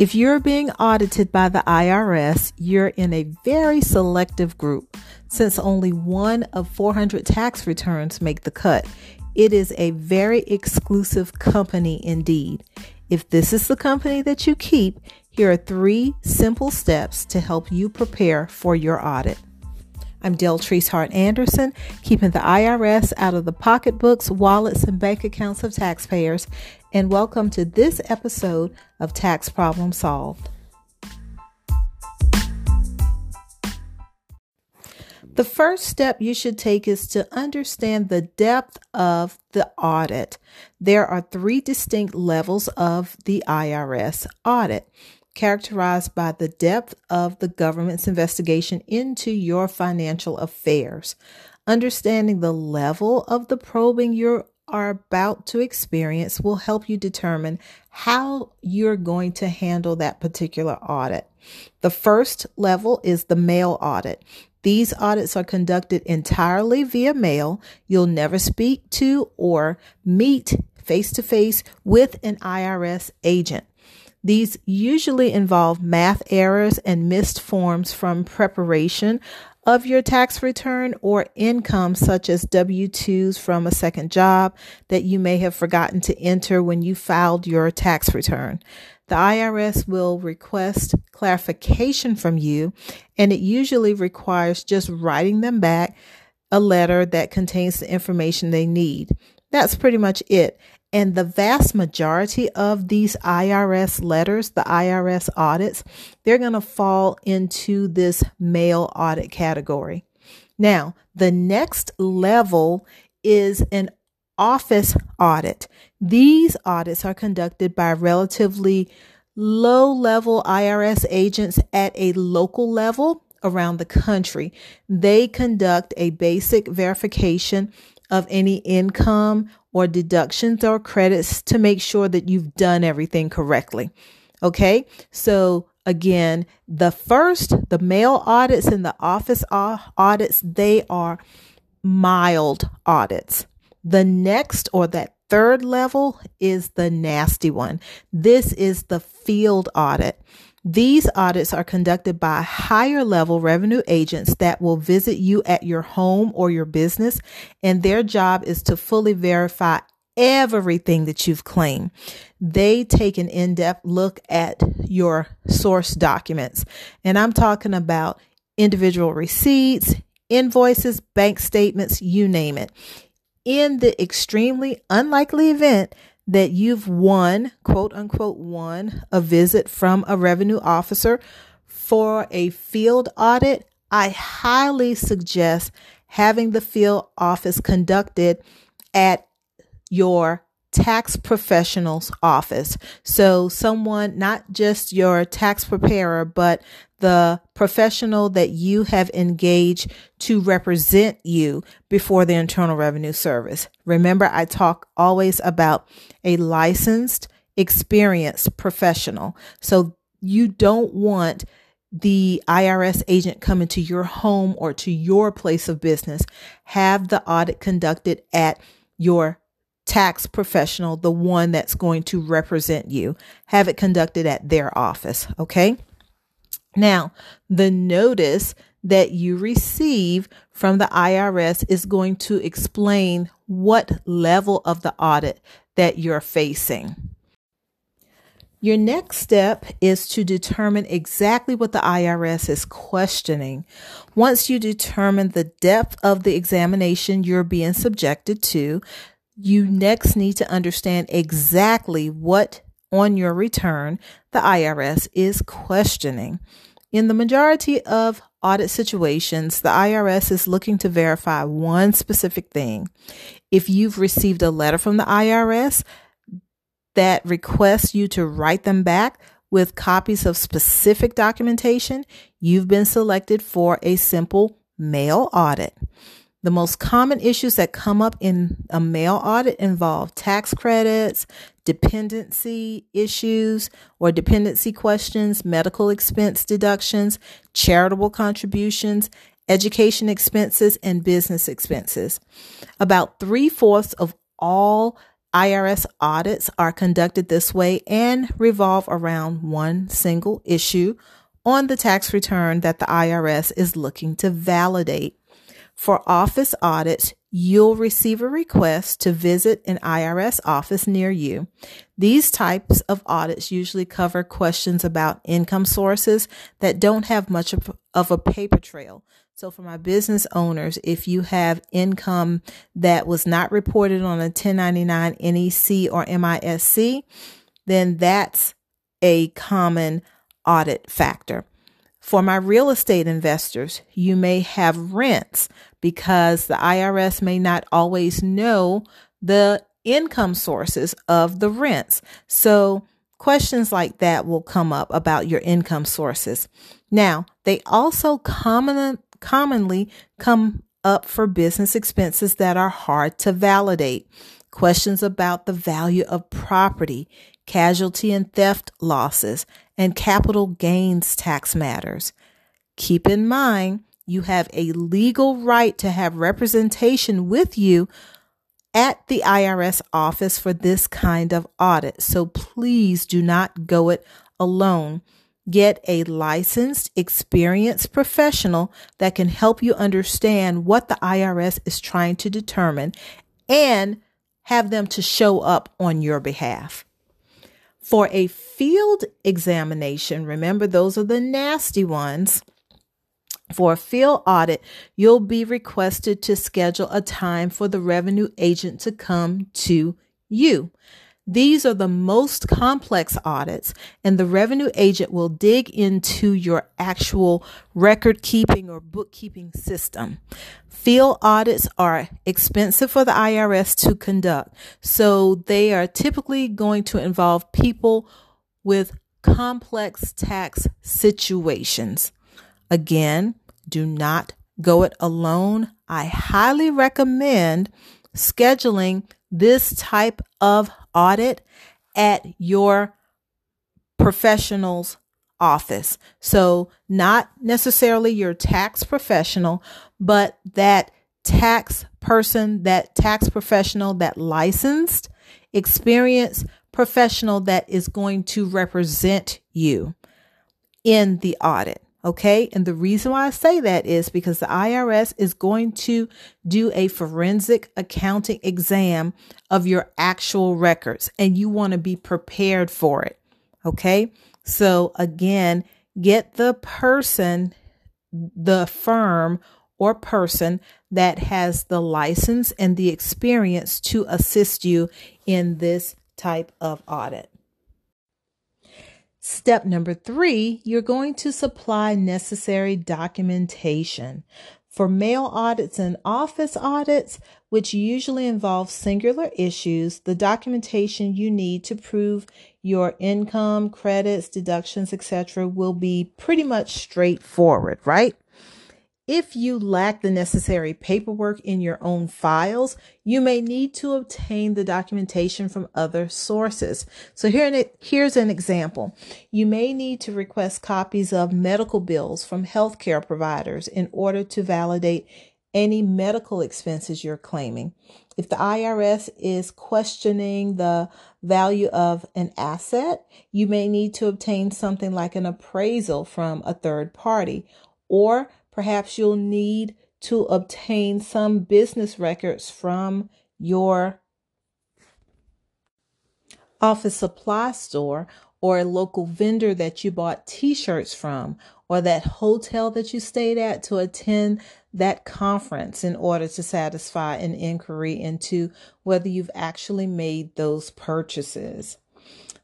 If you're being audited by the IRS, you're in a very selective group since only one of 400 tax returns make the cut. It is a very exclusive company indeed. If this is the company that you keep, here are three simple steps to help you prepare for your audit. I'm Deltrice Hart Anderson, keeping the IRS out of the pocketbooks, wallets, and bank accounts of taxpayers, and welcome to this episode of Tax Problem Solved. The first step you should take is to understand the depth of the audit. There are three distinct levels of the IRS audit characterized by the depth of the government's investigation into your financial affairs. Understanding the level of the probing you are about to experience will help you determine how you're going to handle that particular audit. The first level is the mail audit. These audits are conducted entirely via mail. You'll never speak to or meet face to face with an IRS agent. These usually involve math errors and missed forms from preparation of your tax return or income, such as W 2s from a second job that you may have forgotten to enter when you filed your tax return. The IRS will request clarification from you, and it usually requires just writing them back a letter that contains the information they need. That's pretty much it. And the vast majority of these IRS letters, the IRS audits, they're going to fall into this mail audit category. Now, the next level is an office audit. These audits are conducted by relatively low level IRS agents at a local level around the country. They conduct a basic verification of any income or deductions or credits to make sure that you've done everything correctly. Okay. So again, the first, the mail audits and the office audits, they are mild audits. The next or that third level is the nasty one. This is the field audit. These audits are conducted by higher level revenue agents that will visit you at your home or your business, and their job is to fully verify everything that you've claimed. They take an in depth look at your source documents, and I'm talking about individual receipts, invoices, bank statements, you name it. In the extremely unlikely event that you've won, quote unquote, won a visit from a revenue officer for a field audit, I highly suggest having the field office conducted at your tax professional's office. So, someone, not just your tax preparer, but the professional that you have engaged to represent you before the Internal Revenue Service. Remember, I talk always about a licensed, experienced professional. So, you don't want the IRS agent coming to your home or to your place of business. Have the audit conducted at your tax professional, the one that's going to represent you. Have it conducted at their office. Okay. Now, the notice that you receive from the IRS is going to explain what level of the audit that you're facing. Your next step is to determine exactly what the IRS is questioning. Once you determine the depth of the examination you're being subjected to, you next need to understand exactly what on your return the IRS is questioning. In the majority of audit situations, the IRS is looking to verify one specific thing. If you've received a letter from the IRS that requests you to write them back with copies of specific documentation, you've been selected for a simple mail audit. The most common issues that come up in a mail audit involve tax credits, dependency issues or dependency questions, medical expense deductions, charitable contributions, education expenses, and business expenses. About three fourths of all IRS audits are conducted this way and revolve around one single issue on the tax return that the IRS is looking to validate. For office audits, you'll receive a request to visit an IRS office near you. These types of audits usually cover questions about income sources that don't have much of a paper trail. So for my business owners, if you have income that was not reported on a 1099 NEC or MISC, then that's a common audit factor. For my real estate investors, you may have rents because the IRS may not always know the income sources of the rents. So questions like that will come up about your income sources. Now, they also common, commonly come up for business expenses that are hard to validate. Questions about the value of property, casualty and theft losses, and capital gains tax matters. Keep in mind, you have a legal right to have representation with you at the IRS office for this kind of audit. So please do not go it alone. Get a licensed, experienced professional that can help you understand what the IRS is trying to determine and have them to show up on your behalf. For a field examination, remember those are the nasty ones. For a field audit, you'll be requested to schedule a time for the revenue agent to come to you. These are the most complex audits, and the revenue agent will dig into your actual record keeping or bookkeeping system. Field audits are expensive for the IRS to conduct, so they are typically going to involve people with complex tax situations. Again, do not go it alone. I highly recommend scheduling this type of audit at your professional's office. So, not necessarily your tax professional, but that tax person, that tax professional, that licensed, experienced professional that is going to represent you in the audit. Okay. And the reason why I say that is because the IRS is going to do a forensic accounting exam of your actual records and you want to be prepared for it. Okay. So again, get the person, the firm or person that has the license and the experience to assist you in this type of audit. Step number three, you're going to supply necessary documentation. For mail audits and office audits, which usually involve singular issues, the documentation you need to prove your income, credits, deductions, etc. will be pretty much straightforward, right? If you lack the necessary paperwork in your own files, you may need to obtain the documentation from other sources. So here, here's an example. You may need to request copies of medical bills from healthcare providers in order to validate any medical expenses you're claiming. If the IRS is questioning the value of an asset, you may need to obtain something like an appraisal from a third party or Perhaps you'll need to obtain some business records from your office supply store or a local vendor that you bought t shirts from or that hotel that you stayed at to attend that conference in order to satisfy an inquiry into whether you've actually made those purchases.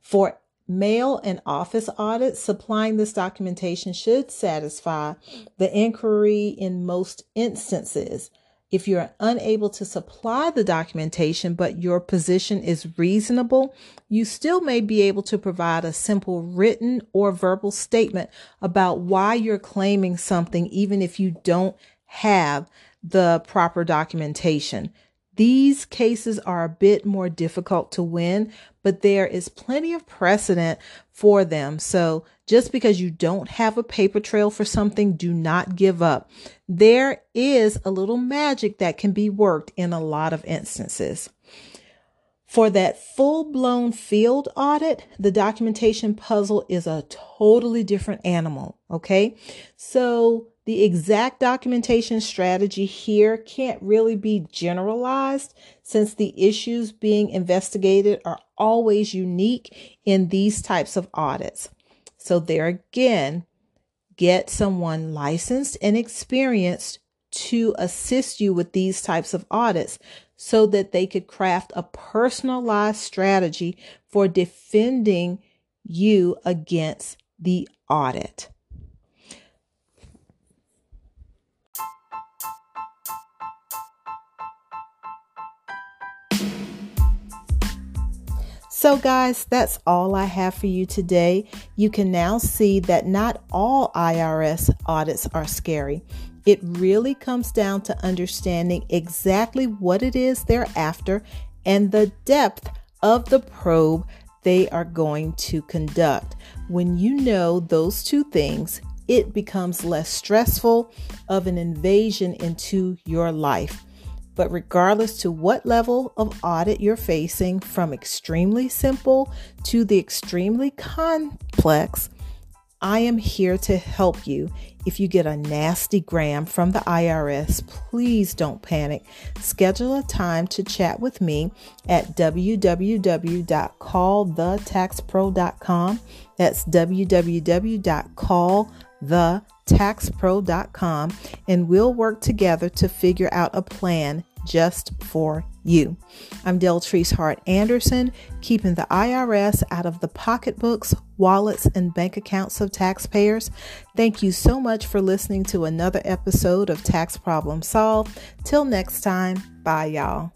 For Mail and office audits supplying this documentation should satisfy the inquiry in most instances. If you're unable to supply the documentation, but your position is reasonable, you still may be able to provide a simple written or verbal statement about why you're claiming something, even if you don't have the proper documentation. These cases are a bit more difficult to win, but there is plenty of precedent for them. So just because you don't have a paper trail for something, do not give up. There is a little magic that can be worked in a lot of instances. For that full blown field audit, the documentation puzzle is a totally different animal. Okay. So the exact documentation strategy here can't really be generalized since the issues being investigated are always unique in these types of audits. So, there again, get someone licensed and experienced to assist you with these types of audits so that they could craft a personalized strategy for defending you against the audit. So, guys, that's all I have for you today. You can now see that not all IRS audits are scary. It really comes down to understanding exactly what it is they're after and the depth of the probe they are going to conduct. When you know those two things, it becomes less stressful of an invasion into your life. But regardless to what level of audit you're facing, from extremely simple to the extremely complex, I am here to help you. If you get a nasty gram from the IRS, please don't panic. Schedule a time to chat with me at www.callthetaxpro.com. That's www.callthetaxpro.com taxpro.com and we'll work together to figure out a plan just for you. I'm Deltrice Hart Anderson, keeping the IRS out of the pocketbooks, wallets, and bank accounts of taxpayers. Thank you so much for listening to another episode of Tax Problem Solved. Till next time, bye, y'all.